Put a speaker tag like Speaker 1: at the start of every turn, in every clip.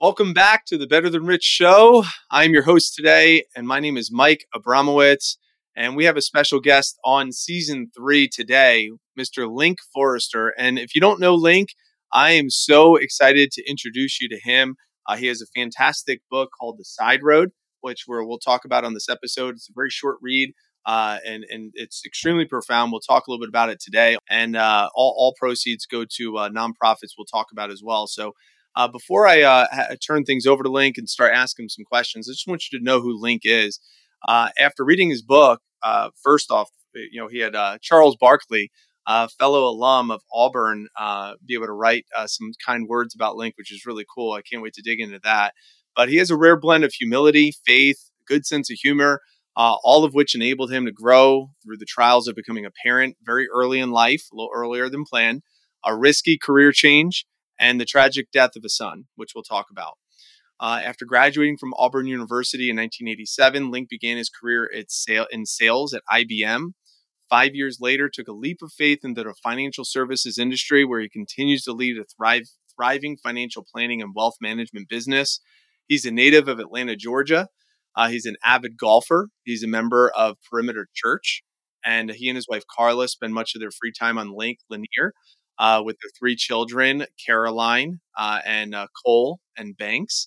Speaker 1: Welcome back to the Better Than Rich show. I'm your host today, and my name is Mike Abramowitz. And we have a special guest on season three today, Mr. Link Forester. And if you don't know Link, I am so excited to introduce you to him. Uh, he has a fantastic book called The Side Road, which we're, we'll talk about on this episode. It's a very short read. Uh, and and it's extremely profound. We'll talk a little bit about it today, and uh, all all proceeds go to uh, nonprofits. We'll talk about as well. So uh, before I uh, ha- turn things over to Link and start asking some questions, I just want you to know who Link is. Uh, after reading his book, uh, first off, you know, he had uh, Charles Barkley, a fellow alum of Auburn, uh, be able to write some kind words about Link, which is really cool. I can't wait to dig into that. But he has a rare blend of humility, faith, good sense of humor, all of which enabled him to grow through the trials of becoming a parent very early in life, a little earlier than planned, a risky career change, and the tragic death of a son, which we'll talk about. Uh, after graduating from Auburn University in 1987, Link began his career in sales at IBM. Five years later, took a leap of faith into the financial services industry, where he continues to lead a thrive, thriving financial planning and wealth management business. He's a native of Atlanta, Georgia. Uh, he's an avid golfer. He's a member of Perimeter Church, and he and his wife Carla spend much of their free time on Lake Lanier, uh, with their three children, Caroline uh, and uh, Cole and Banks,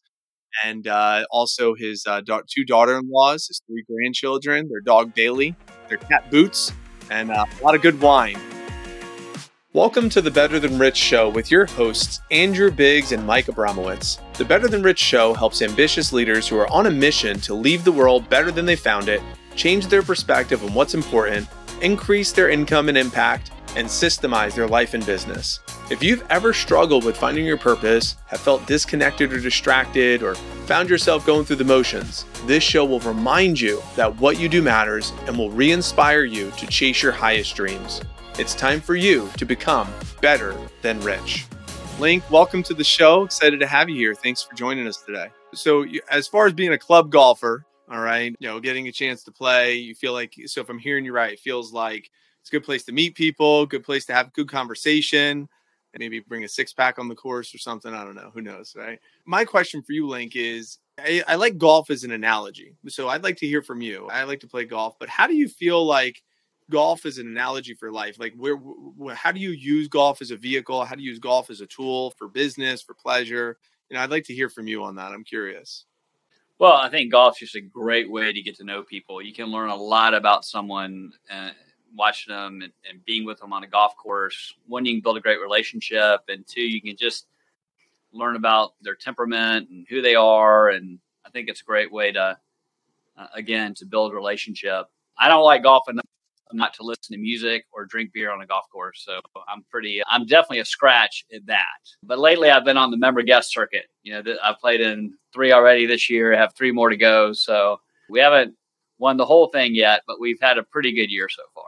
Speaker 1: and uh, also his uh, da- two daughter-in-laws, his three grandchildren, their dog Bailey, their cat Boots, and uh, a lot of good wine. Welcome to the Better Than Rich show with your hosts, Andrew Biggs and Mike Abramowitz. The Better Than Rich show helps ambitious leaders who are on a mission to leave the world better than they found it, change their perspective on what's important, increase their income and impact, and systemize their life and business. If you've ever struggled with finding your purpose, have felt disconnected or distracted, or found yourself going through the motions, this show will remind you that what you do matters and will re inspire you to chase your highest dreams. It's time for you to become better than rich. Link, welcome to the show. Excited to have you here. Thanks for joining us today. So, as far as being a club golfer, all right, you know, getting a chance to play, you feel like, so if I'm hearing you right, it feels like it's a good place to meet people, good place to have good conversation, and maybe bring a six pack on the course or something. I don't know. Who knows, right? My question for you, Link, is I, I like golf as an analogy. So I'd like to hear from you. I like to play golf, but how do you feel like golf is an analogy for life? Like, where, where, how do you use golf as a vehicle? How do you use golf as a tool for business, for pleasure? You know, I'd like to hear from you on that. I'm curious.
Speaker 2: Well, I think golf's just a great way to get to know people. You can learn a lot about someone uh, watching them and, and, being with them on a golf course. One, you can build a great relationship, and two, you can just learn about their temperament and who they are. And I think it's a great way to, uh, again, to build a relationship. I don't like golf enough not to listen to music or drink beer on a golf course. So I'm pretty, I'm definitely a scratch at that. But lately I've been on the member guest circuit. You know, I've played in three already this year, I have three more to go. So we haven't won the whole thing yet, but we've had a pretty good year so far.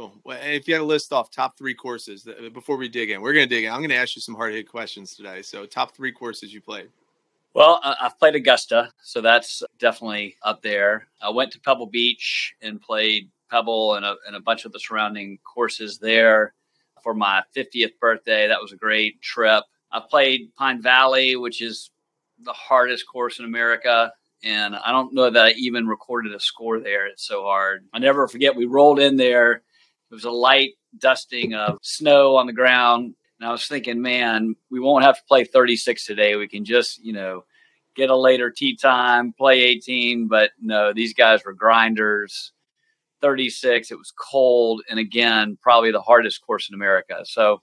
Speaker 1: Cool. If you had to list off top three courses that, before we dig in, we're going to dig in. I'm going to ask you some hard hit questions today. So, top three courses you played.
Speaker 2: Well, uh, I've played Augusta, so that's definitely up there. I went to Pebble Beach and played Pebble and a, and a bunch of the surrounding courses there for my 50th birthday. That was a great trip. I played Pine Valley, which is the hardest course in America. And I don't know that I even recorded a score there. It's so hard. I never forget, we rolled in there it was a light dusting of snow on the ground. And I was thinking, man, we won't have to play 36 today. We can just, you know, get a later tee time, play 18. But no, these guys were grinders. 36. It was cold. And again, probably the hardest course in America. So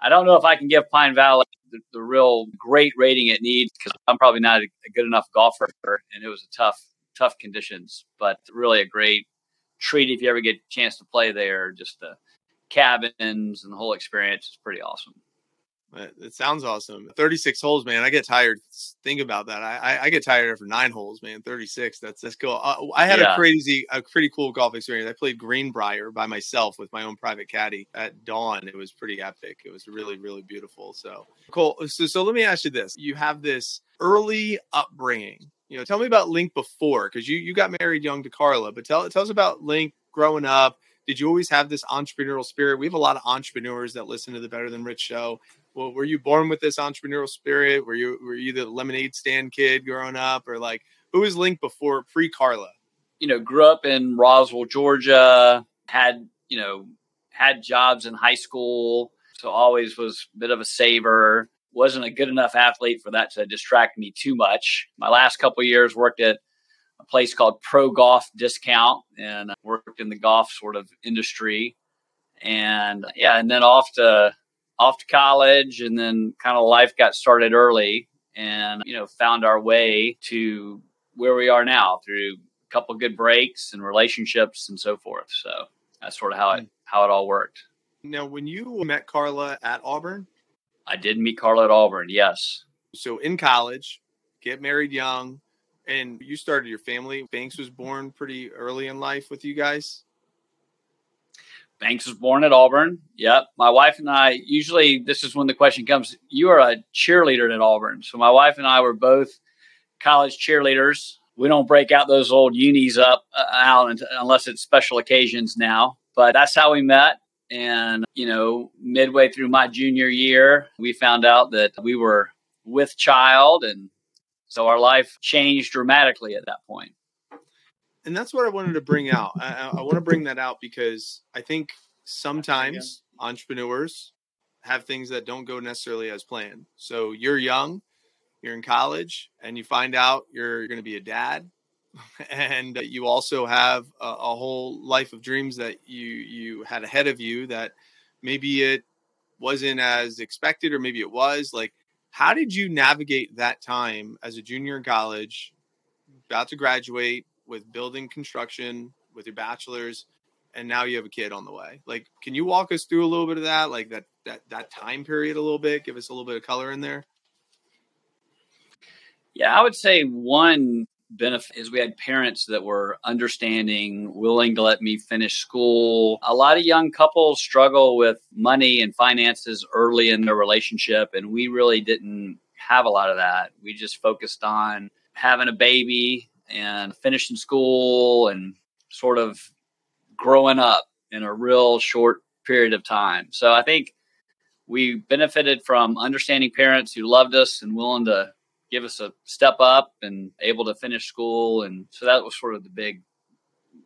Speaker 2: I don't know if I can give Pine Valley the, the real great rating it needs because I'm probably not a, good enough golfer. And it was a tough, tough conditions, but really a great treat if you ever get a chance to play there. Just the cabins and the whole experience is pretty awesome.
Speaker 1: It sounds awesome. 36 holes, man. I get tired. Think about that. I, I, I get tired after nine holes, man. 36. That's that's cool. Uh, I had yeah. a crazy, a pretty cool golf experience. I played Greenbrier by myself with my own private caddy at dawn. It was pretty epic. It was really, really beautiful. So cool. So, so let me ask you this: You have this early upbringing you know, tell me about Link before because you you got married young to Carla, but tell tell us about Link growing up. did you always have this entrepreneurial spirit? We have a lot of entrepreneurs that listen to the Better Than Rich show. Well, were you born with this entrepreneurial spirit? Were you were you the lemonade stand kid growing up, or like who was Link before pre Carla?
Speaker 2: You know, grew up in Roswell, Georgia. Had you know had jobs in high school, so always was a bit of a saver. Wasn't a good enough athlete for that to distract me too much. My last couple years worked at a place called Pro Golf Discount and uh, worked in the golf sort of industry. And yeah, and then off to off to college and then kind of life got started early and you know found our way to where we are now through a couple good breaks and relationships and so forth. So that's sort of how it hmm. how it all worked.
Speaker 1: Now, when you met Carla at Auburn,
Speaker 2: I did meet Carla at Auburn. Yes.
Speaker 1: So in college, get married young, and you started your family. Banks was born pretty early in life with you guys.
Speaker 2: Banks was born at Auburn. Yep. My wife and I, usually, this is when the question comes you are a cheerleader at Auburn. So my wife and I were both college cheerleaders. We don't break out those old unis up uh, out unless it's special occasions now. But that's how we met. And, you know, midway through my junior year, we found out that we were with child. And so our life changed dramatically at that point.
Speaker 1: and that's what I wanted to bring out. I, I want to bring that out because I think sometimes entrepreneurs have things that don't go necessarily as planned. So you're young, you're in college, and you find out you're going to be a dad, and you also have a, a whole life of dreams that you you had ahead of you that maybe it wasn't as expected, or maybe it was. Like, how did you navigate that time as a junior in college, about to graduate? with building construction with your bachelor's and now you have a kid on the way like can you walk us through a little bit of that like that that that time period a little bit give us a little bit of color in there
Speaker 2: yeah i would say one benefit is we had parents that were understanding willing to let me finish school a lot of young couples struggle with money and finances early in their relationship and we really didn't have a lot of that we just focused on having a baby and finishing school and sort of growing up in a real short period of time. So I think we benefited from understanding parents who loved us and willing to give us a step up and able to finish school. And so that was sort of the big,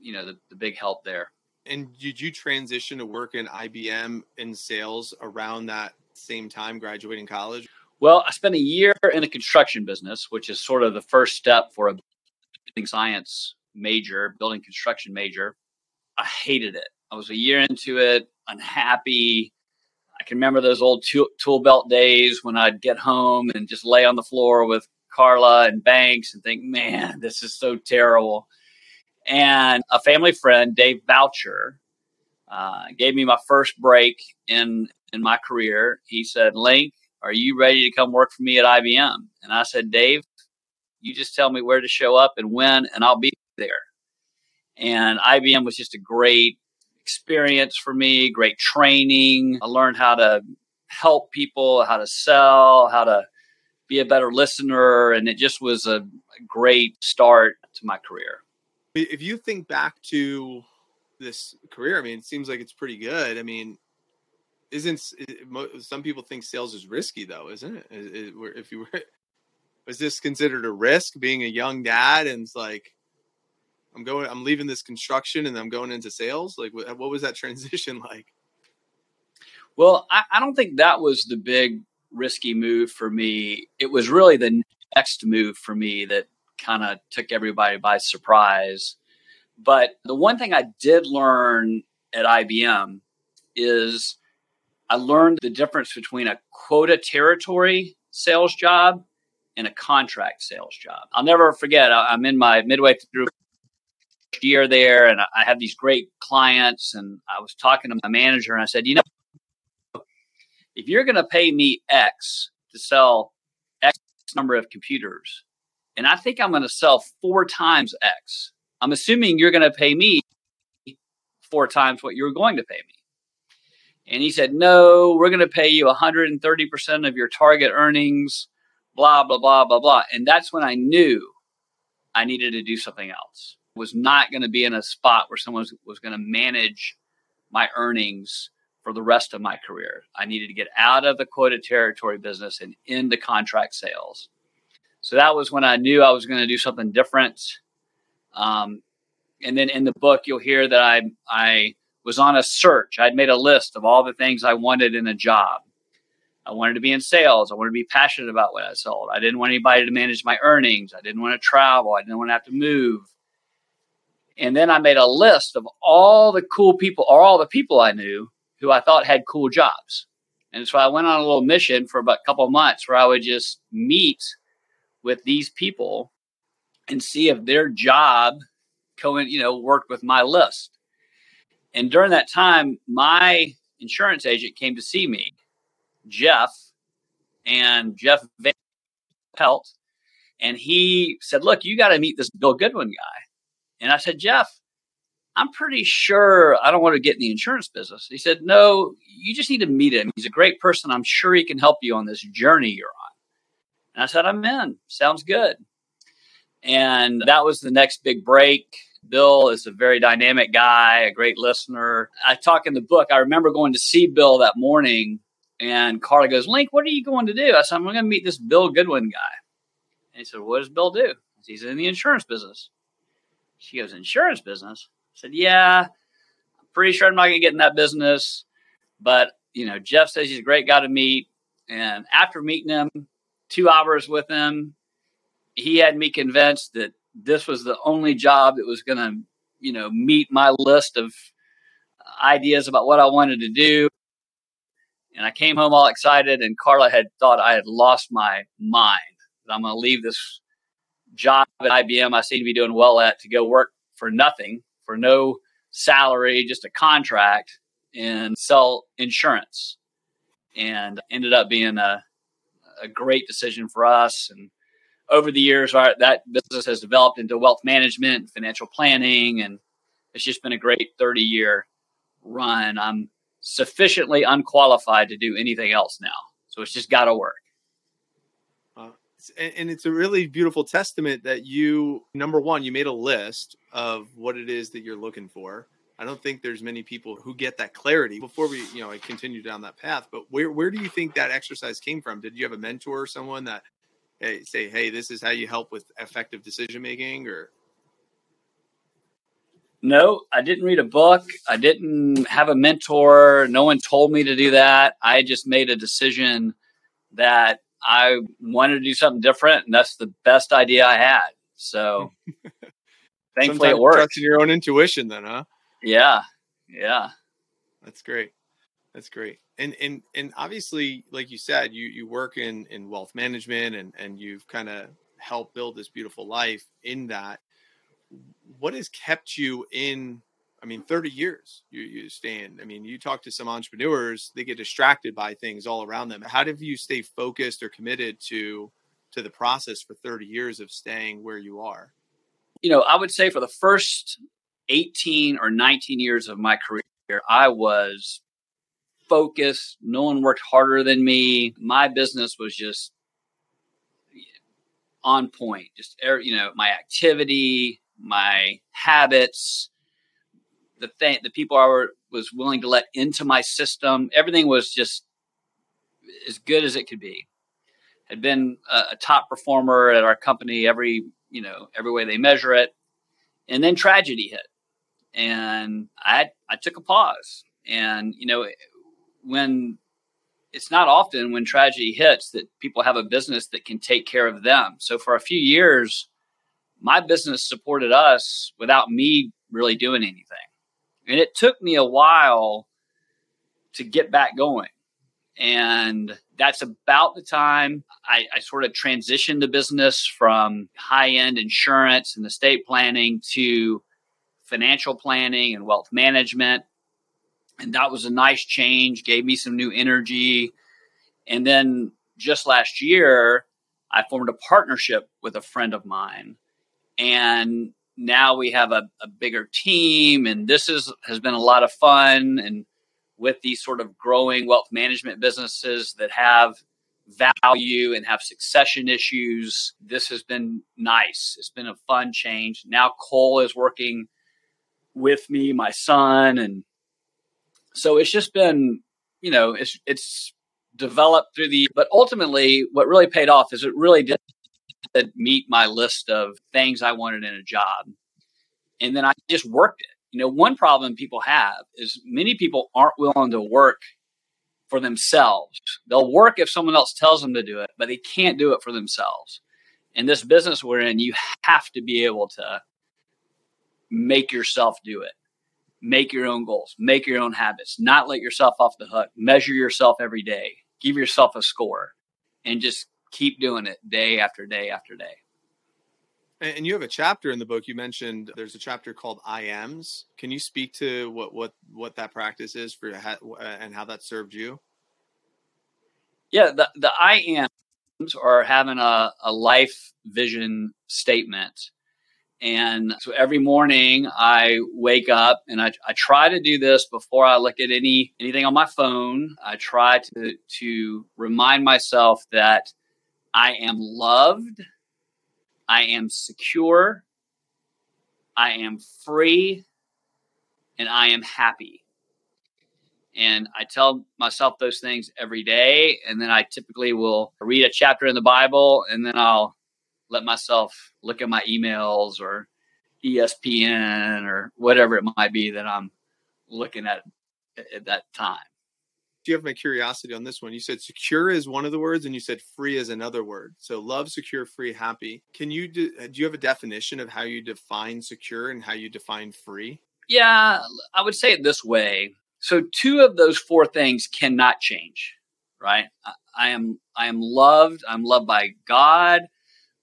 Speaker 2: you know, the, the big help there.
Speaker 1: And did you transition to work in IBM in sales around that same time graduating college?
Speaker 2: Well, I spent a year in a construction business, which is sort of the first step for a building science major, building construction major. I hated it. I was a year into it, unhappy. I can remember those old tool, belt days when I'd get home and just lay on the floor with Carla and Banks and think, man, this is so terrible. And a family friend, Dave Boucher, uh, gave me my first break in in my career. He said, "Link, are you ready to come work for me at IBM?" And I said, "Dave, you just tell me where to show up and when, and I'll be there. And IBM was just a great experience for me, great training. I learned how to help people, how to sell, how to be a better listener. And it just was a great start to my career.
Speaker 1: If you think back to this career, I mean, it seems like it's pretty good. I mean, isn't some people think sales is risky though, isn't it? If you were was this considered a risk being a young dad and it's like i'm going i'm leaving this construction and i'm going into sales like what, what was that transition like
Speaker 2: well I, I don't think that was the big risky move for me it was really the next move for me that kind of took everybody by surprise but the one thing i did learn at ibm is i learned the difference between a quota territory sales job and a contract sales job. I'll never forget. I'm in my midway through year there, and I have these great clients. And I was talking to my manager, and I said, you know, if you're going to pay me X to sell X number of computers, and I think I'm going to sell four times X, I'm assuming you're going to pay me four times what you're going to pay me. And he said, No, we're going to pay you 130% of your target earnings blah, blah, blah, blah, blah. And that's when I knew I needed to do something else. Was not going to be in a spot where someone was, was going to manage my earnings for the rest of my career. I needed to get out of the quota territory business and into contract sales. So that was when I knew I was going to do something different. Um, and then in the book, you'll hear that I I was on a search. I'd made a list of all the things I wanted in a job. I wanted to be in sales. I wanted to be passionate about what I sold. I didn't want anybody to manage my earnings. I didn't want to travel. I didn't want to have to move. And then I made a list of all the cool people or all the people I knew who I thought had cool jobs. And so I went on a little mission for about a couple months where I would just meet with these people and see if their job co you know worked with my list. And during that time, my insurance agent came to see me, Jeff, and Jeff Van Pelt, and he said, "Look, you got to meet this Bill Goodwin guy." And I said, "Jeff, I'm pretty sure I don't want to get in the insurance business." He said, "No, you just need to meet him. He's a great person. I'm sure he can help you on this journey you're on." And I said, I'm in. Sounds good. And that was the next big break. Bill is a very dynamic guy, a great listener. I talk in the book. I remember going to see Bill that morning, and Carla goes, Link, what are you going to do? I said, I'm going to meet this Bill Goodwin guy. And he said, What does Bill do? He's in the insurance business. She goes, Insurance business? I said, Yeah, I'm pretty sure I'm not going to get in that business. But, you know, Jeff says he's a great guy to meet. And after meeting him, two hours with him, he had me convinced that this was the only job that was going to, you know, meet my list of ideas about what I wanted to do. And I came home all excited, and Carla had thought I had lost my mind. That I'm going to leave this job at IBM I seem to be doing well at to go work for nothing, for no salary, just a contract, and sell insurance. And ended up being a a great decision for us. And over the years, our, that business has developed into wealth management, financial planning, and it's just been a great 30 year run. I'm sufficiently unqualified to do anything else now. So it's just got to work.
Speaker 1: And it's a really beautiful testament that you, number one, you made a list of what it is that you're looking for. I don't think there's many people who get that clarity before we, you know, I continue down that path. But where where do you think that exercise came from? Did you have a mentor or someone that hey, say, hey, this is how you help with effective decision making or
Speaker 2: no, I didn't read a book. I didn't have a mentor. No one told me to do that. I just made a decision that I wanted to do something different, and that's the best idea I had. So, thankfully, Sometimes it worked.
Speaker 1: Trusting your own intuition, then, huh?
Speaker 2: Yeah. Yeah.
Speaker 1: That's great. That's great. And and and obviously, like you said, you you work in in wealth management and and you've kind of helped build this beautiful life in that. What has kept you in I mean, 30 years you, you stand. I mean, you talk to some entrepreneurs, they get distracted by things all around them. How do you stay focused or committed to to the process for 30 years of staying where you are?
Speaker 2: You know, I would say for the first 18 or 19 years of my career, I was focused. No one worked harder than me. My business was just on point. Just you know, my activity, my habits, the thing, the people I were, was willing to let into my system. Everything was just as good as it could be. Had been a, a top performer at our company every you know every way they measure it, and then tragedy hit and I I took a pause. And you know, when it's not often when tragedy hits that people have a business that can take care of them. So for a few years, my business supported us without me really doing anything. And it took me a while to get back going. And that's about the time I, I, sort of transitioned the business from high end insurance and estate planning to financial planning and wealth management. And that was a nice change, gave me some new energy. And then just last year, I formed a partnership with a friend of mine. And now we have a, a bigger team, and this is has been a lot of fun. And with these sort of growing wealth management businesses that have value and have succession issues. This has been nice. It's been a fun change. Now Cole is working with me, my son, and so it's just been, you know, it's it's developed through the. But ultimately, what really paid off is it really did meet my list of things I wanted in a job, and then I just worked it. You know, one problem people have is many people aren't willing to work for themselves. They'll work if someone else tells them to do it, but they can't do it for themselves. In this business we're in, you have to be able to make yourself do it. Make your own goals, make your own habits, not let yourself off the hook. Measure yourself every day, give yourself a score, and just keep doing it day after day after day.
Speaker 1: And you have a chapter in the book. You mentioned there's a chapter called I Ams. Can you speak to what what what that practice is for uh, and how that served you?
Speaker 2: Yeah, the the I Ams are having a, a life vision statement. And so every morning I wake up and I, I try to do this before I look at any anything on my phone. I try to to remind myself that I am loved. I am secure, I am free, and I am happy. And I tell myself those things every day. And then I typically will read a chapter in the Bible. And then I'll let myself look at my emails or ESPN or whatever it might be that I'm looking at at that time
Speaker 1: you have my curiosity on this one? You said secure is one of the words, and you said free is another word. So love, secure, free, happy. Can you do? Uh, do you have a definition of how you define secure and how you define free?
Speaker 2: Yeah, I would say it this way. So two of those four things cannot change, right? I am I am loved. I'm loved by God.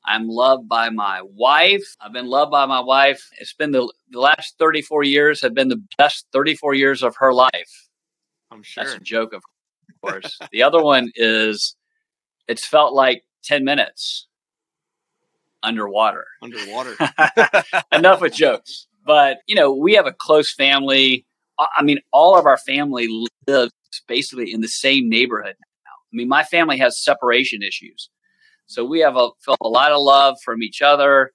Speaker 2: I'm loved by my wife. I've been loved by my wife. It's been the, the last 34 years have been the best 34 years of her life.
Speaker 1: I'm sure.
Speaker 2: That's a joke, of course. the other one is it's felt like 10 minutes underwater.
Speaker 1: Underwater.
Speaker 2: Enough with jokes. But, you know, we have a close family. I mean, all of our family lives basically in the same neighborhood now. I mean, my family has separation issues. So we have a, felt a lot of love from each other.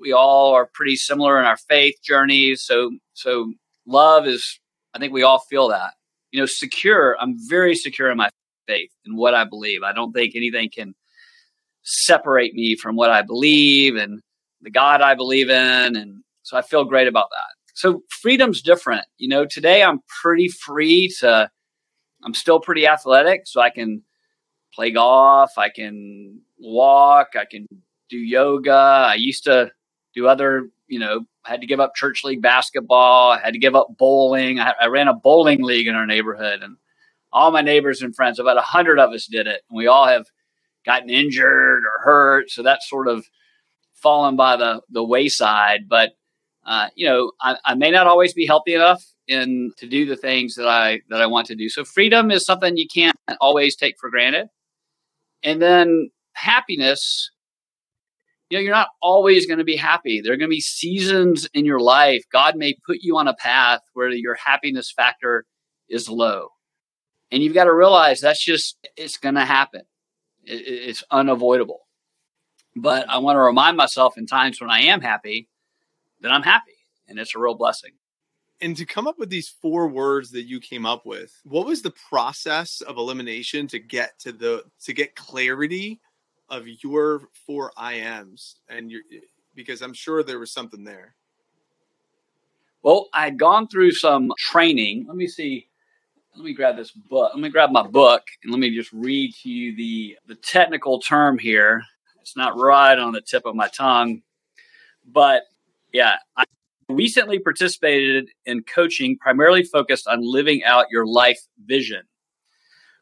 Speaker 2: We all are pretty similar in our faith journeys. So, so love is, I think we all feel that you know, secure. I'm very secure in my faith and what I believe. I don't think anything can separate me from what I believe and the God I believe in. And so I feel great about that. So freedom's different. You know, today I'm pretty free to, I'm still pretty athletic. So I can play golf, I can walk, I can do yoga. I used to do other, you know, had to give up church league basketball. Had to give up bowling. I, I ran a bowling league in our neighborhood, and all my neighbors and friends, about a hundred of us, did it. And we all have gotten injured or hurt, so that's sort of fallen by the the wayside. But uh, you know, I, I may not always be healthy enough in to do the things that I that I want to do. So freedom is something you can't always take for granted. And then happiness you know, you're not always going to be happy. There are going to be seasons in your life. God may put you on a path where your happiness factor is low. And you've got to realize that's just, it's going to happen. it's unavoidable. But I want to remind myself in times when I am happy that I'm happy. And it's a real blessing.
Speaker 1: And to come up with these four words that you came up with, what was the process of elimination to get to the to get clarity of your four IMs and your because I'm sure there was something there.
Speaker 2: Well, I had gone through some training. Let me see. Let me grab this book. Let me grab my book and let me just read to you the the technical term here. It's not right on the tip of my tongue, but yeah, I recently participated in coaching primarily focused on living out your life vision,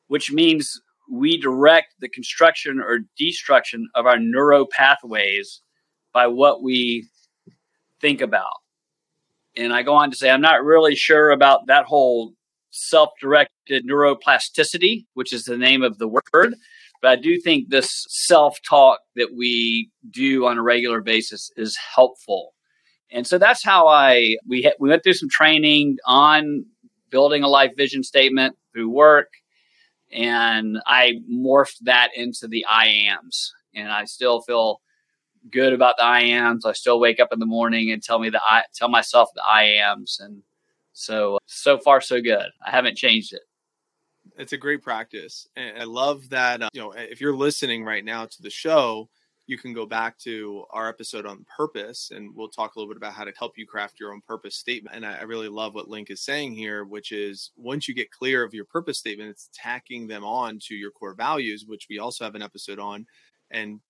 Speaker 2: which means we direct the construction or destruction of our neuro pathways by what we think about. And I go on to say, I'm not really sure about that whole self directed neuroplasticity, which is the name of the word. But I do think this self talk that we do on a regular basis is helpful. And so that's how I, we, we went through some training on building a life vision statement through work and I morphed that into the I ams. And I still feel good about the I ams. I still wake up in the morning and tell me the I tell myself the I ams. And So, so far, so good. I haven't changed it.
Speaker 1: It's a great practice. And I love that, uh, you know, if you're listening right now to the show, you can go back to our episode on purpose and we'll talk a little bit about how to help you craft your own purpose statement. And I, I really love what Link is saying here, which is once you get clear of your purpose statement, it's tacking them on to your core values, which we also have an episode on, and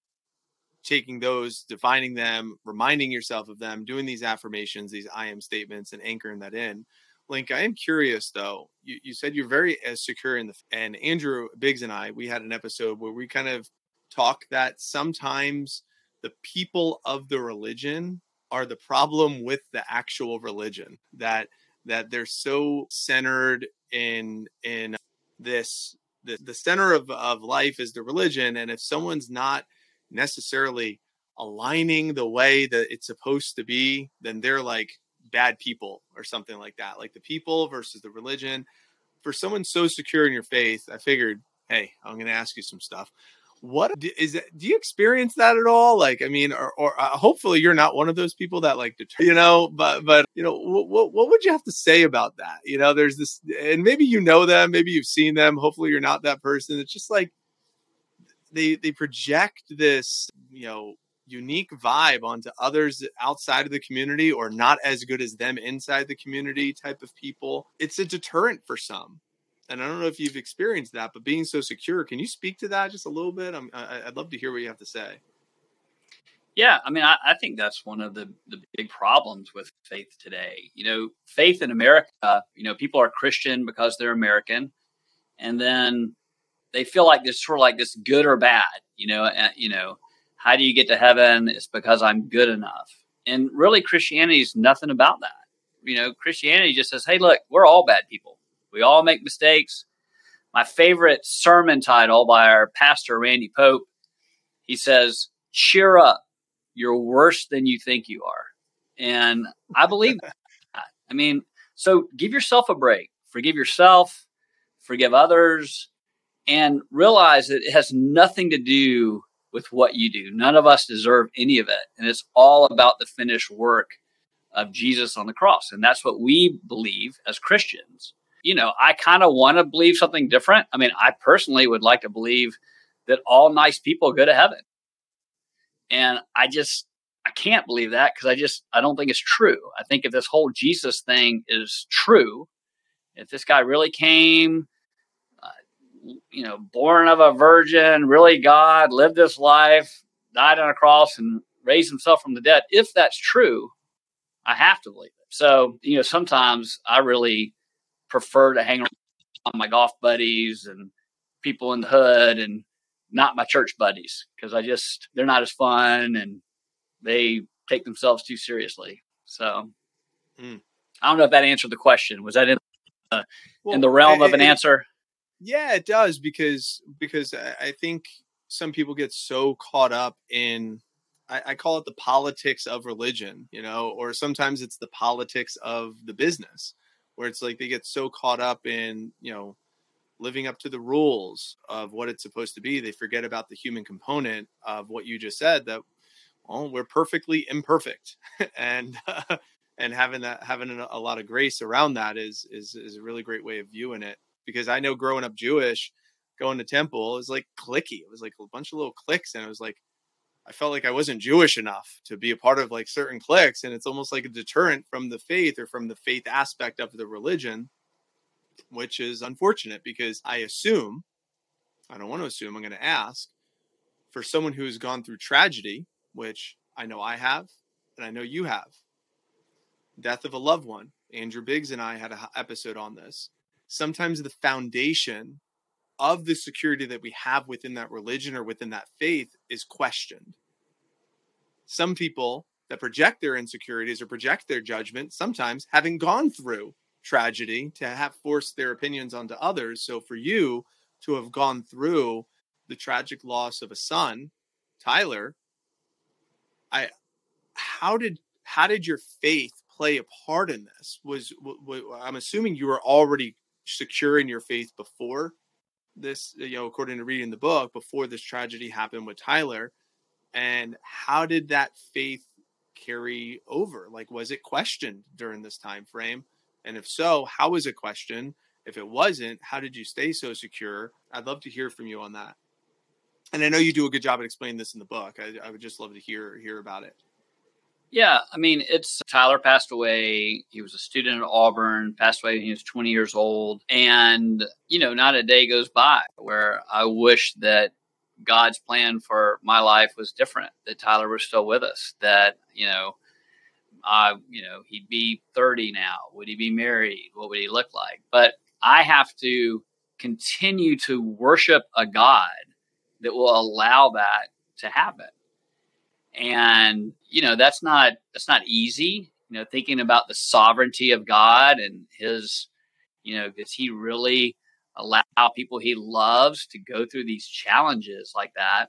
Speaker 1: taking those, defining them, reminding yourself of them, doing these affirmations, these I am statements, and anchoring that in. Link, I am curious though. You, you said you're very as uh, secure in the, and Andrew Biggs and I, we had an episode where we kind of talk that sometimes the people of the religion are the problem with the actual religion that that they're so centered in in this the, the center of, of life is the religion and if someone's not necessarily aligning the way that it's supposed to be then they're like bad people or something like that. Like the people versus the religion. For someone so secure in your faith i figured hey i'm going to ask you some stuff what is it do you experience that at all? Like i mean or, or uh, hopefully you're not one of those people that like deter, you know but but you know what, what would you have to say about that? You know there's this and maybe you know them maybe you've seen them hopefully you're not that person. It's just like they they project this you know unique vibe onto others outside of the community or not as good as them inside the community type of people. It's a deterrent for some and I don't know if you've experienced that, but being so secure, can you speak to that just a little bit? I'm, I, would love to hear what you have to say.
Speaker 2: Yeah, I mean, I, I, think that's one of the, the big problems with faith today. You know, faith in America, you know, people are Christian because they're American, and then they feel like this sort of like this good or bad. You know, uh, you know, how do you get to heaven? It's because I'm good enough. And really, Christianity is nothing about that. You know, Christianity just says, "Hey, look, we're all bad people." We all make mistakes. My favorite sermon title by our pastor, Randy Pope, he says, Cheer up. You're worse than you think you are. And I believe that. I mean, so give yourself a break. Forgive yourself, forgive others, and realize that it has nothing to do with what you do. None of us deserve any of it. And it's all about the finished work of Jesus on the cross. And that's what we believe as Christians you know, I kind of want to believe something different. I mean, I personally would like to believe that all nice people go to heaven. And I just, I can't believe that because I just, I don't think it's true. I think if this whole Jesus thing is true, if this guy really came, uh, you know, born of a virgin, really God, lived this life, died on a cross, and raised himself from the dead, if that's true, I have to believe it. So, you know, sometimes I really prefer to hang around my golf buddies and people in the hood and not my church buddies because I just they're not as fun and they take themselves too seriously. So mm. I don't know if that answered the question. Was that in uh, well, in the realm of an it, answer?
Speaker 1: Yeah, it does because because I think some people get so caught up in I, I call it the politics of religion, you know, or sometimes it's the politics of the business where it's like they get so caught up in you know living up to the rules of what it's supposed to be they forget about the human component of what you just said that well we're perfectly imperfect. And uh, and having that having a, lot of grace around that is is is a really great way of viewing it. Because i know growing up jewish going to temple is like cliquey. It was like a bunch of little cliques and it was like I felt like I wasn't Jewish enough to be a part of like certain cliques. And it's almost like a deterrent from the faith or from the faith aspect of the religion, which is unfortunate because I assume, I don't want to assume, I'm going to ask for someone who has gone through tragedy, which I know I have and I know you have, death of a loved one. Andrew Biggs and I had an episode on this. Sometimes the foundation of the security that we have within that religion or within that faith is questioned. Some people that project their insecurities or project their judgment, sometimes having gone through tragedy, to have forced their opinions onto others. So for you to have gone through the tragic loss of a son, Tyler, I how did how did your faith play a part in this? Was, was I'm assuming you were already secure in your faith before this, you know, according to reading the book, before this tragedy happened with Tyler. And how did that faith carry over? Like, was it questioned during this time frame? And if so, how was it questioned? If it wasn't, how did you stay so secure? I'd love to hear from you on that. And I know you do a good job at explaining this in the book. I, I would just love to hear hear about it.
Speaker 2: Yeah, I mean, it's Tyler passed away. He was a student at Auburn, passed away when he was 20 years old. And, you know, not a day goes by where I wish that God's plan for my life was different, that Tyler was still with us, that, you know, I, you know, he'd be 30 now. Would he be married? What would he look like? But I have to continue to worship a God that will allow that to happen. And, you know, that's not that's not easy. You know, thinking about the sovereignty of God and his, you know, does he really allow people he loves to go through these challenges like that?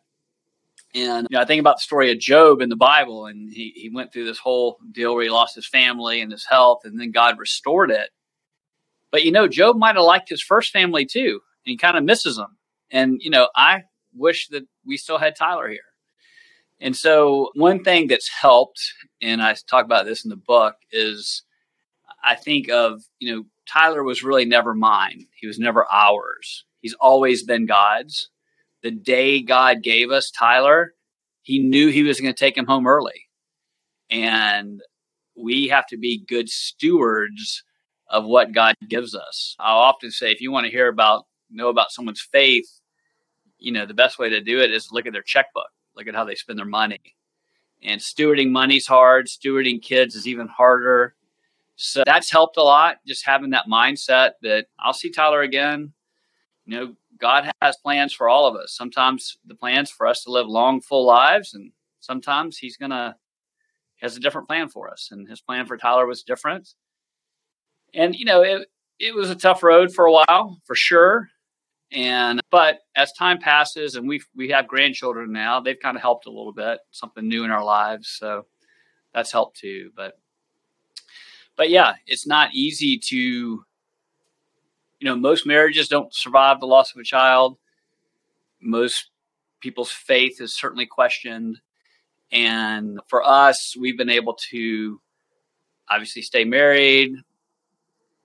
Speaker 2: And you know, I think about the story of Job in the Bible, and he, he went through this whole deal where he lost his family and his health, and then God restored it. But you know, Job might have liked his first family too, and he kind of misses them. And you know, I wish that we still had Tyler here. And so, one thing that's helped, and I talk about this in the book, is I think of, you know, Tyler was really never mine. He was never ours. He's always been God's. The day God gave us Tyler, he knew he was going to take him home early. And we have to be good stewards of what God gives us. I'll often say if you want to hear about know about someone's faith, you know, the best way to do it is look at their checkbook, look at how they spend their money. And stewarding money's hard, stewarding kids is even harder. So that's helped a lot, just having that mindset that I'll see Tyler again. You know, God has plans for all of us. Sometimes the plans for us to live long, full lives, and sometimes He's gonna has a different plan for us. And His plan for Tyler was different. And you know, it it was a tough road for a while, for sure. And but as time passes and we we have grandchildren now, they've kind of helped a little bit, something new in our lives. So that's helped too. But but yeah, it's not easy to you know, most marriages don't survive the loss of a child. Most people's faith is certainly questioned. And for us, we've been able to obviously stay married,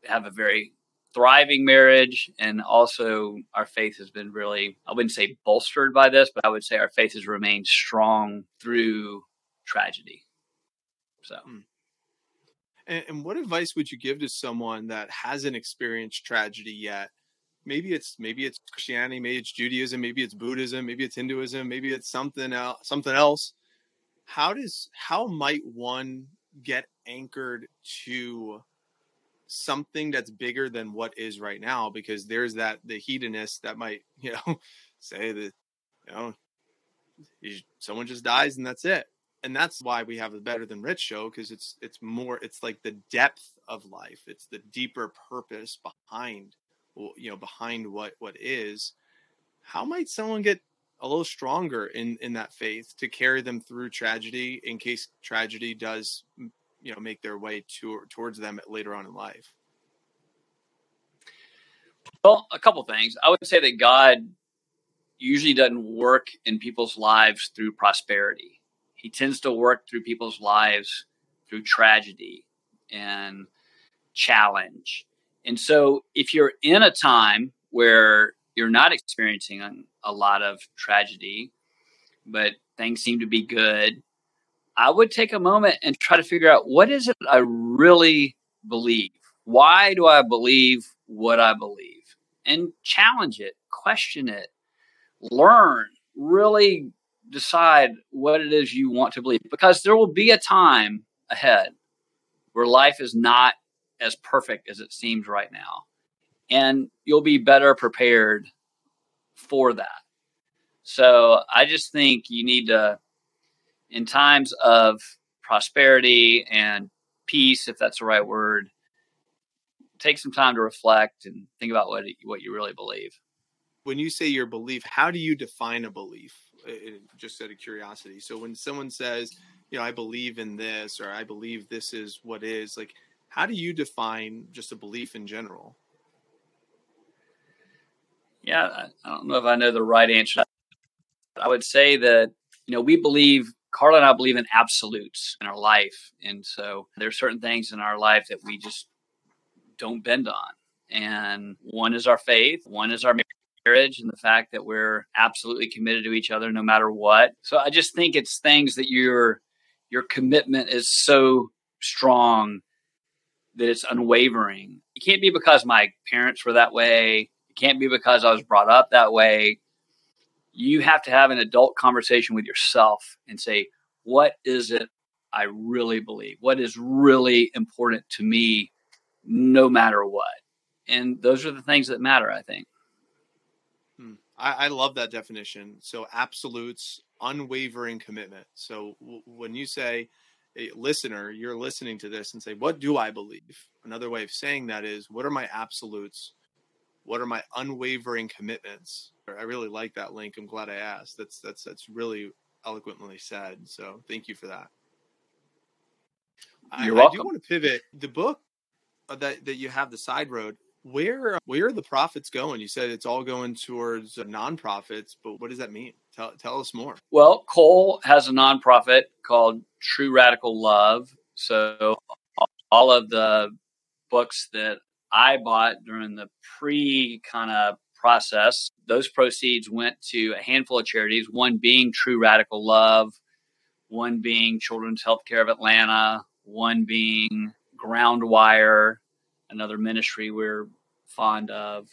Speaker 2: have a very thriving marriage and also our faith has been really i wouldn't say bolstered by this but i would say our faith has remained strong through tragedy. So.
Speaker 1: Hmm. and, and, what advice would you give to someone that hasn't experienced tragedy yet? Maybe it's maybe it's christianity maybe it's judaism maybe it's buddhism maybe it's hinduism maybe it's something else something else. How does how might one get anchored to something that's bigger than what is right now because there's that the hedonist that might you know say that you know someone just dies and that's it. And that's why we have the better than rich show because it's it's more it's like the depth of life. It's the deeper purpose behind you know behind what what is. How might someone get a little stronger in in that faith to carry them through tragedy in case tragedy does you know make their way to, towards them later on in life.
Speaker 2: Well a couple things. I would say that god usually doesn't work in people's lives through prosperity. He tends to work through people's lives through tragedy and challenge. And so if you're in a time where you're not experiencing a lot of tragedy but things seem to be good I would take a moment and try to figure out what is it I really believe? Why do I believe what I believe? And challenge it, question it, learn, really decide what it is you want to believe because there will be a time ahead where life is not as perfect as it seems right now. And you'll be better prepared for that. So I just think you need to in times of prosperity and peace, if that's the right word, take some time to reflect and think about what what you really believe.
Speaker 1: When you say your belief, how do you define a belief? Just out of curiosity. So when someone says, you know, I believe in this or I believe this is what is, like, how do you define just a belief in general?
Speaker 2: Yeah, I don't know if I know the right answer. I would say that, you know, we believe Carla and I believe in absolutes in our life. And so there are certain things in our life that we just don't bend on. And one is our faith, one is our marriage, and the fact that we're absolutely committed to each other no matter what. So I just think it's things that your your commitment is so strong that it's unwavering. It can't be because my parents were that way. It can't be because I was brought up that way. You have to have an adult conversation with yourself and say, what is it I really believe? What is really important to me, no matter what? And those are the things that matter, I think.
Speaker 1: Hmm. I, I, love that definition. So, absolutes, unwavering commitment. So, w- when you say, a listener, you're listening to this and say, What do I believe? Another way of saying that is, What are my absolutes? What are my unwavering commitments? I really like that link. I'm glad I asked. That's that's that's really eloquently said. So thank you for that.
Speaker 2: You're I, welcome.
Speaker 1: I do want to pivot. The book uh, that that you have, the side road. Where where are the profits going? You said it's all going towards nonprofits, but what does that mean? Tell tell us more.
Speaker 2: Well, Cole has a nonprofit called True Radical Love. So all of the books that I bought during the pre kind of process, those proceeds went to a handful of charities, one being True Radical Love, one being Children's Healthcare of Atlanta, one being Groundwire, another ministry we're fond of.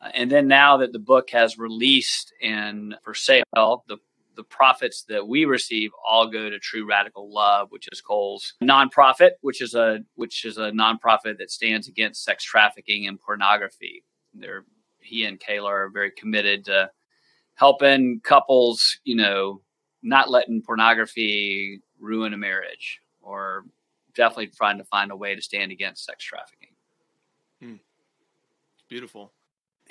Speaker 2: Uh, and then now that the book has released and for sale, the the profits that we receive all go to True Radical Love, which is Cole's nonprofit, which is a which is a nonprofit that stands against sex trafficking and pornography. They're he and Kayla are very committed to helping couples, you know, not letting pornography ruin a marriage or definitely trying to find a way to stand against sex trafficking.
Speaker 1: Hmm. Beautiful.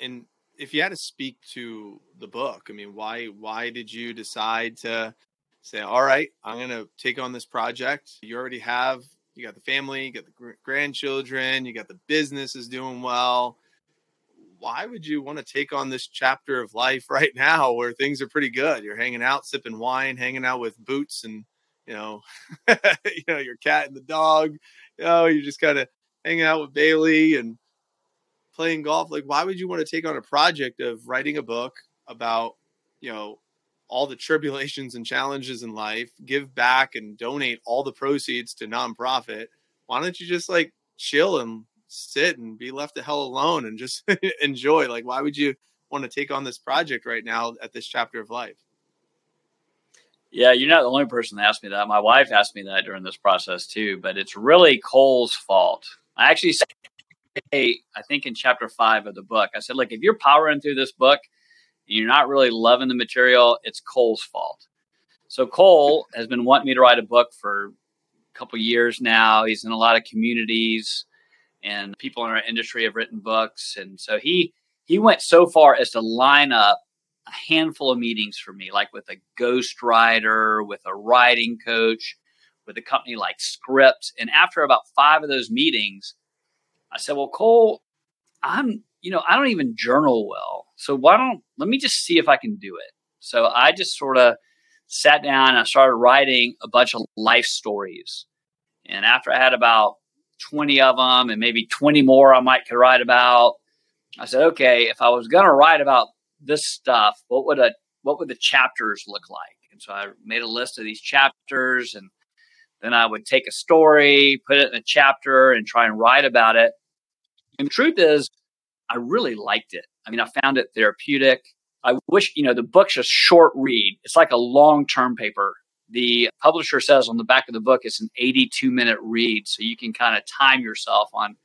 Speaker 1: And if you had to speak to the book, I mean, why why did you decide to say, all right, I'm going to take on this project? You already have you got the family, you got the grandchildren, you got the business is doing well. Why would you want to take on this chapter of life right now where things are pretty good? You're hanging out, sipping wine, hanging out with boots and you know, you know, your cat and the dog. You know, you're just kind of hanging out with Bailey and playing golf like why would you want to take on a project of writing a book about you know all the tribulations and challenges in life give back and donate all the proceeds to nonprofit why don't you just like chill and sit and be left the hell alone and just enjoy like why would you want to take on this project right now at this chapter of life
Speaker 2: yeah, you're not the only person that asked me that. My wife asked me that during this process too, but it's really Cole's fault. I actually eight, I think in chapter five of the book, I said, look, if you're powering through this book and you're not really loving the material, it's Cole's fault. So Cole has been wanting me to write a book for a couple years now. He's in a lot of communities and people in our industry have written books. And so he he went so far as to line up a handful of meetings for me, like with a ghostwriter, with a writing coach, with a company like Script. And after about five of those meetings, I said, well, Cole, I'm, you know, I don't even journal well. So why don't, let me just see if I can do it. So I just sort of sat down and I started writing a bunch of life stories. And after I had about 20 of them and maybe 20 more I might could write about, I said, okay, if I was going to write about this stuff, what would a, what would the chapters look like? And so I made a list of these chapters and then I would take a story, put it in a chapter, and try and write about it. And the truth is, I really liked it. I mean, I found it therapeutic. I wish, you know, the book's a short read. It's like a long term paper. The publisher says on the back of the book it's an 82 minute read. So you can kind of time yourself on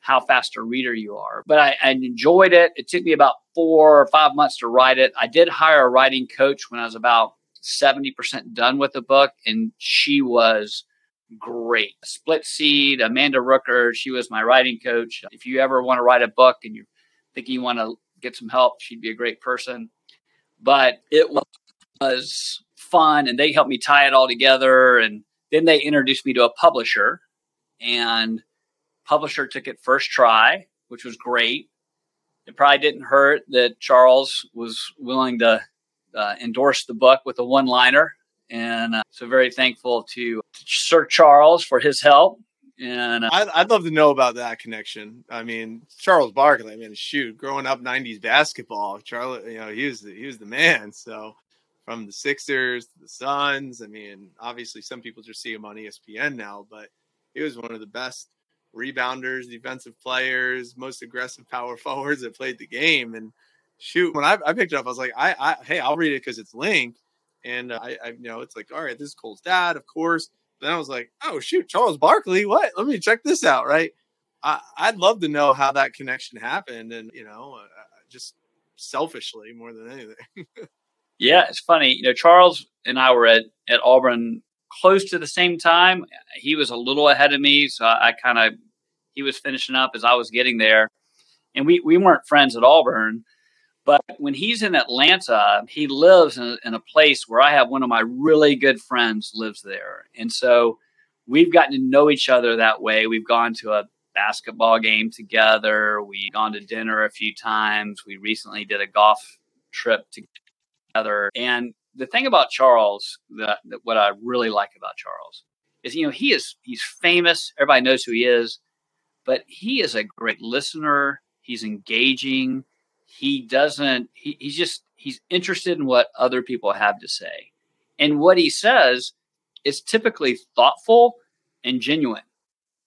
Speaker 2: how fast a reader you are. But I, I, enjoyed it. It took me about four or five months to write it. I did hire a writing coach when I was about 70% done with the book, and she was great. Split Seed, Amanda Rooker, she was my writing coach. If you ever want to write a book and you think you want to get some help, she'd be a great person. But it was fun, and they helped me tie it all together. And then they introduced me to a publisher, and publisher took it first try, which was great. It probably didn't hurt that Charles was willing to uh, endorsed the book with a one liner. And uh, so, very thankful to, Sir Charles for his help. And uh,
Speaker 1: I'd, I'd love to know about that connection. I mean, Charles Barkley. I mean, shoot, growing up '90s basketball, Charlie, you know, he was the, he was the man. So from the Sixers to the Suns. I mean, obviously, some people just see him on ESPN now, but he was one of the best rebounders, defensive players, most aggressive power forwards that played the game. And shoot, when I, I picked it up, I was like, I, I hey, I'll read it because it's Link. And uh, I, I, you know, it's like, all right, this is Cole's dad, of course. Then I was like, oh shoot, Charles Barkley, what? Let me check this out, right? I, I'd love to know how that connection happened, and you know, uh, just selfishly more than anything.
Speaker 2: Yeah, it's funny. You know, Charles and I were at, at Auburn close to the same time. He was a little ahead of me, so I, I kind of he was finishing up as I was getting there, and we we weren't friends at Auburn. But when he's in Atlanta, he lives in a, in a place where I have one of my really good friends lives there, and so we've gotten to know each other that way. We've gone to a basketball game together. We've gone to dinner a few times. We recently did a golf trip together. And the thing about Charles, that what I really like about Charles is, you know, he is he's famous. Everybody knows who he is, but he is a great listener. He's engaging. He doesn't. He, he's just he's interested in what other people have to say, and what he says is typically thoughtful and genuine.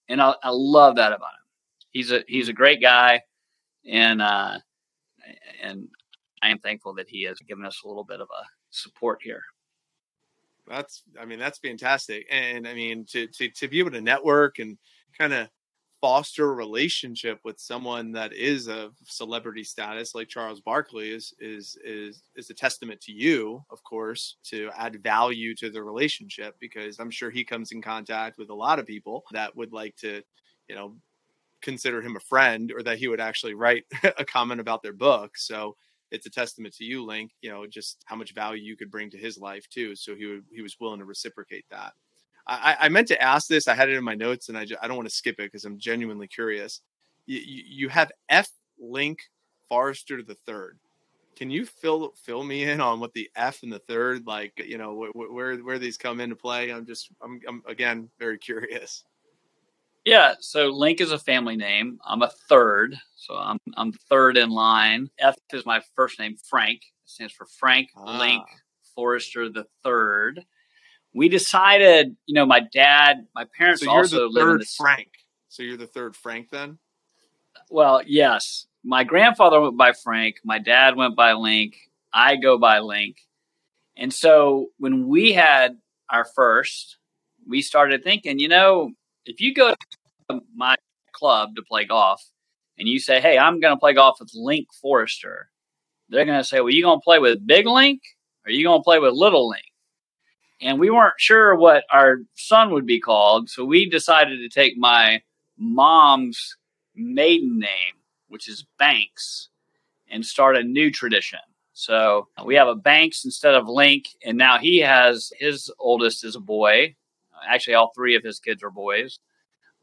Speaker 2: And I, I love that about him. He's a he's a great guy, and uh, and I am thankful that he has given us a little bit of a support here.
Speaker 1: That's, I mean, that's fantastic. And I mean, to, to, to be able to network and kind of foster a relationship with someone that is of celebrity status like Charles Barkley is is is is a testament to you, of course, to add value to the relationship because I'm sure he comes in contact with a lot of people that would like to, you know, consider him a friend or that he would actually write a comment about their book. So it's a testament to you, Link. You know, just how much value you could bring to his life too. So he would, he was willing to reciprocate that. I, I meant to ask this. I had it in my notes, and I just, I don't want to skip it because I'm genuinely curious. You, you have F Link Forester the third. Can you fill fill me in on what the F and the third like? You know wh- wh- where where these come into play? I'm just I'm, I'm again very curious.
Speaker 2: Yeah, so Link is a family name. I'm a third, so I'm I'm third in line. F is my first name, Frank. It stands for Frank ah. Link Forester the third. We decided, you know, my dad, my parents
Speaker 1: so you're
Speaker 2: also
Speaker 1: the third Frank. So you're the third Frank then?
Speaker 2: Well, yes. My grandfather went by Frank. My dad went by Link. I go by Link. And so when we had our first, we started thinking, you know, if you go to my club to play golf and you say, "Hey, I'm going to play golf with Link Forester," they're going to say, "Well, you going to play with Big Link or are you going to play with Little Link?" And we weren't sure what our son would be called, so we decided to take my mom's maiden name, which is Banks, and start a new tradition. So we have a Banks instead of Link, and now he has his oldest is a boy, Actually, all three of his kids are boys,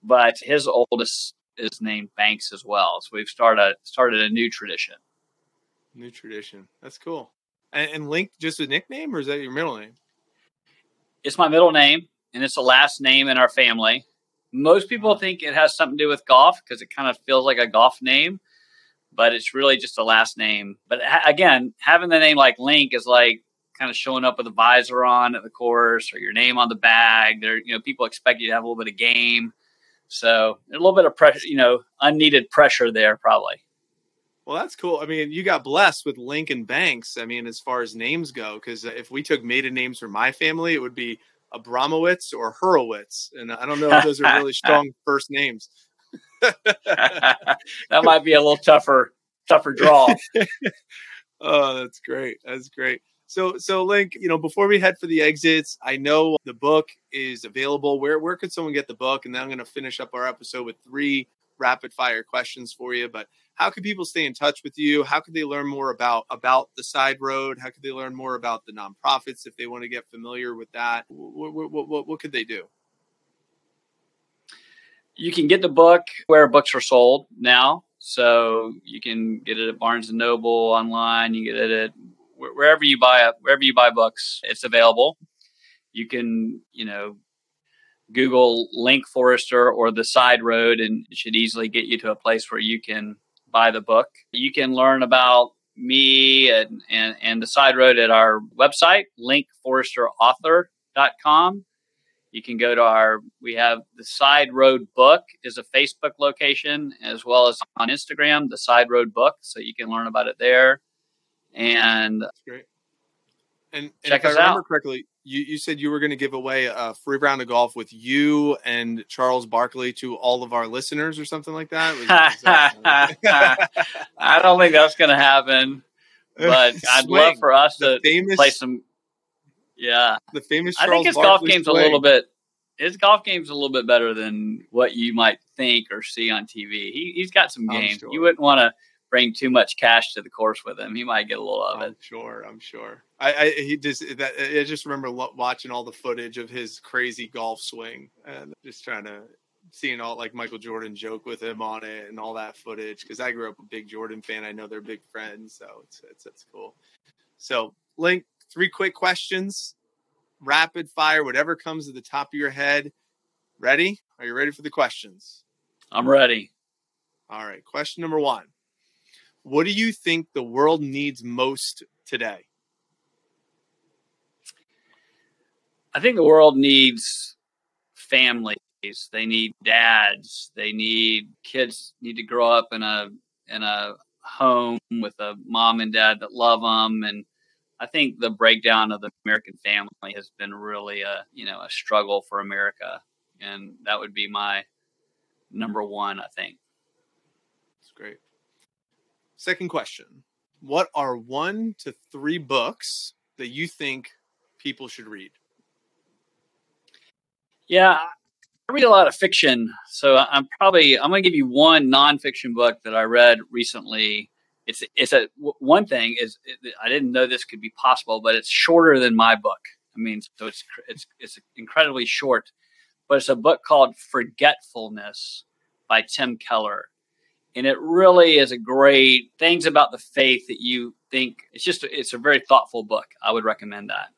Speaker 2: but his oldest is named Banks as well. So we've started started a new tradition.
Speaker 1: New tradition. That's cool. And, and Link just a nickname, or is that your middle name?
Speaker 2: It's my middle name, and it's the last name in our family. Most people think it has something to do with golf because it kind of feels like a golf name, but it's really just a last name. But ha- again, having the name like Link is like kind of showing up with a visor on at the course or your name on the bag. There, you know, people expect you to have a little bit of game. So a little bit of pressure, you know, unneeded pressure there probably.
Speaker 1: Well, that's cool. I mean, you got blessed with Lincoln Banks. I mean, as far as names go, because uh, if we took maiden names for my family, it would be Abramowitz or Hurlwitz, and I don't know if those are really strong first names.
Speaker 2: that might be a little tougher, tougher draw.
Speaker 1: oh, that's great. That's great. So, so Link, you know, before we head for the exits, I know the book is available. Where where could someone get the book? And then I'm going to finish up our episode with three rapid fire questions for you. But how can people stay in touch with you? How could they learn more about about the side road? How could they learn more about the nonprofits if they want to get familiar with that? What what, what, what could they do?
Speaker 2: You can get the book where books are sold now. So you can get it at Barnes and Noble online. You get it at wherever you buy a, wherever you buy books, it's available. You can, you know, Google Link Forester or the side road, and it should easily get you to a place where you can buy the book. You can learn about me and, and, and the side road at our website, linkforesterauthor.com. You can go to our, we have the Side Road Book is a Facebook location as well as on Instagram, the Side Road Book. So you can learn about it there. And
Speaker 1: That's great. And, and
Speaker 2: Check
Speaker 1: if
Speaker 2: us
Speaker 1: I remember
Speaker 2: out.
Speaker 1: correctly, you, you said you were going to give away a free round of golf with you and Charles Barkley to all of our listeners or something like that. Was- that-
Speaker 2: I don't think that's going to happen, but I'd love for us to
Speaker 1: famous,
Speaker 2: play some. Yeah,
Speaker 1: the famous. Charles I
Speaker 2: think his golf
Speaker 1: Barkley
Speaker 2: game's a little bit. His golf game's a little bit better than what you might think or see on TV. He, he's got some game.
Speaker 1: sure.
Speaker 2: You wouldn't want to bring too much cash to the course with him. He might get a little of
Speaker 1: I'm
Speaker 2: it.
Speaker 1: sure. I'm sure. I, I he just that I just remember lo- watching all the footage of his crazy golf swing and just trying to seeing all like Michael Jordan joke with him on it and all that footage because I grew up a big Jordan fan. I know they're big friends, so it's it's it's cool. So, Link, three quick questions, rapid fire, whatever comes to the top of your head. Ready? Are you ready for the questions?
Speaker 2: I'm ready.
Speaker 1: All right. Question number one. What do you think the world needs most today?
Speaker 2: I think the world needs families. They need dads. They need kids need to grow up in a in a home with a mom and dad that love them. And I think the breakdown of the American family has been really a you know a struggle for America, and that would be my number one. I think.
Speaker 1: That's great. Second question. What are one to three books that you think people should read?
Speaker 2: Yeah, I read a lot of fiction, so I'm probably I'm going to give you one nonfiction book that I read recently. It's it's a one thing is I didn't know this could be possible, but it's shorter than my book. I mean, so it's it's it's incredibly short, but it's a book called Forgetfulness by Tim Keller, and it really is a great things about the faith that you think. It's just it's a very thoughtful book. I would recommend that.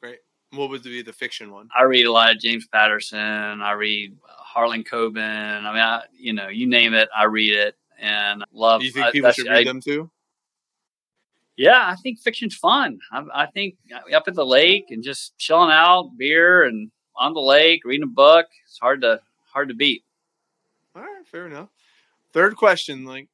Speaker 1: Great. What would be the fiction one?
Speaker 2: I read a lot of James Patterson. I read Harlan Coben. I mean, I, you know, you name it, I read it and love.
Speaker 1: Do you think
Speaker 2: I-
Speaker 1: people should read
Speaker 2: I-
Speaker 1: them too?
Speaker 2: Yeah, I think fiction's fun. I, I think uh, up at the lake and just chilling out, beer and on the lake, reading a book. It's hard to hard to beat.
Speaker 1: All right, fair enough. Third question, like,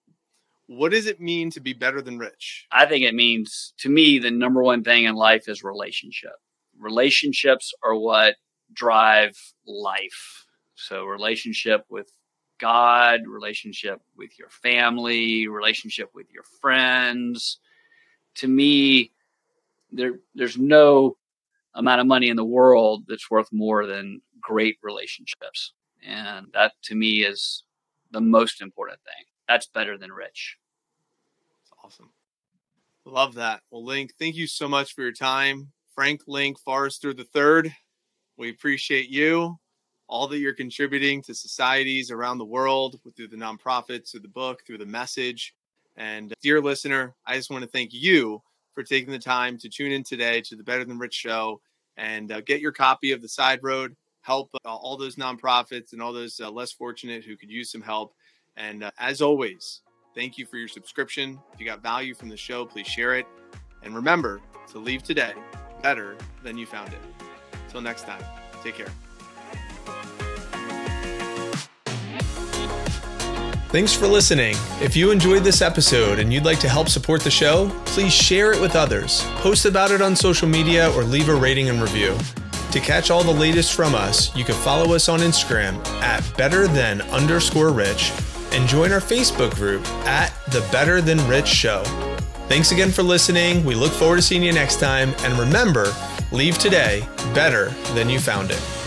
Speaker 1: what does it mean to be better than rich?
Speaker 2: I think it means to me the number one thing in life is relationship. Relationships are what drive life. So relationship with God, relationship with your family, relationship with your friends. To me, there there's no amount of money in the world that's worth more than great relationships. And that to me is the most important thing. That's better than rich.
Speaker 1: It's awesome. Love that. Well, Link, thank you so much for your time. Frank Link Forester III, we appreciate you, all that you're contributing to societies around the world through the nonprofits, through the book, through the message. And dear listener, I just want to thank you for taking the time to tune in today to the Better Than Rich show and uh, get your copy of The Side Road. Help uh, all those nonprofits and all those uh, less fortunate who could use some help. And uh, as always, Thank you for your subscription. If you got value from the show, please share it. And remember to leave today better than you found it. Till next time, take care. Thanks for listening. If you enjoyed this episode and you'd like to help support the show, please share it with others, post about it on social media, or leave a rating and review. To catch all the latest from us, you can follow us on Instagram at better than underscore rich and join our Facebook group at the Better Than Rich Show. Thanks again for listening. We look forward to seeing you next time. And remember, leave today better than you found it.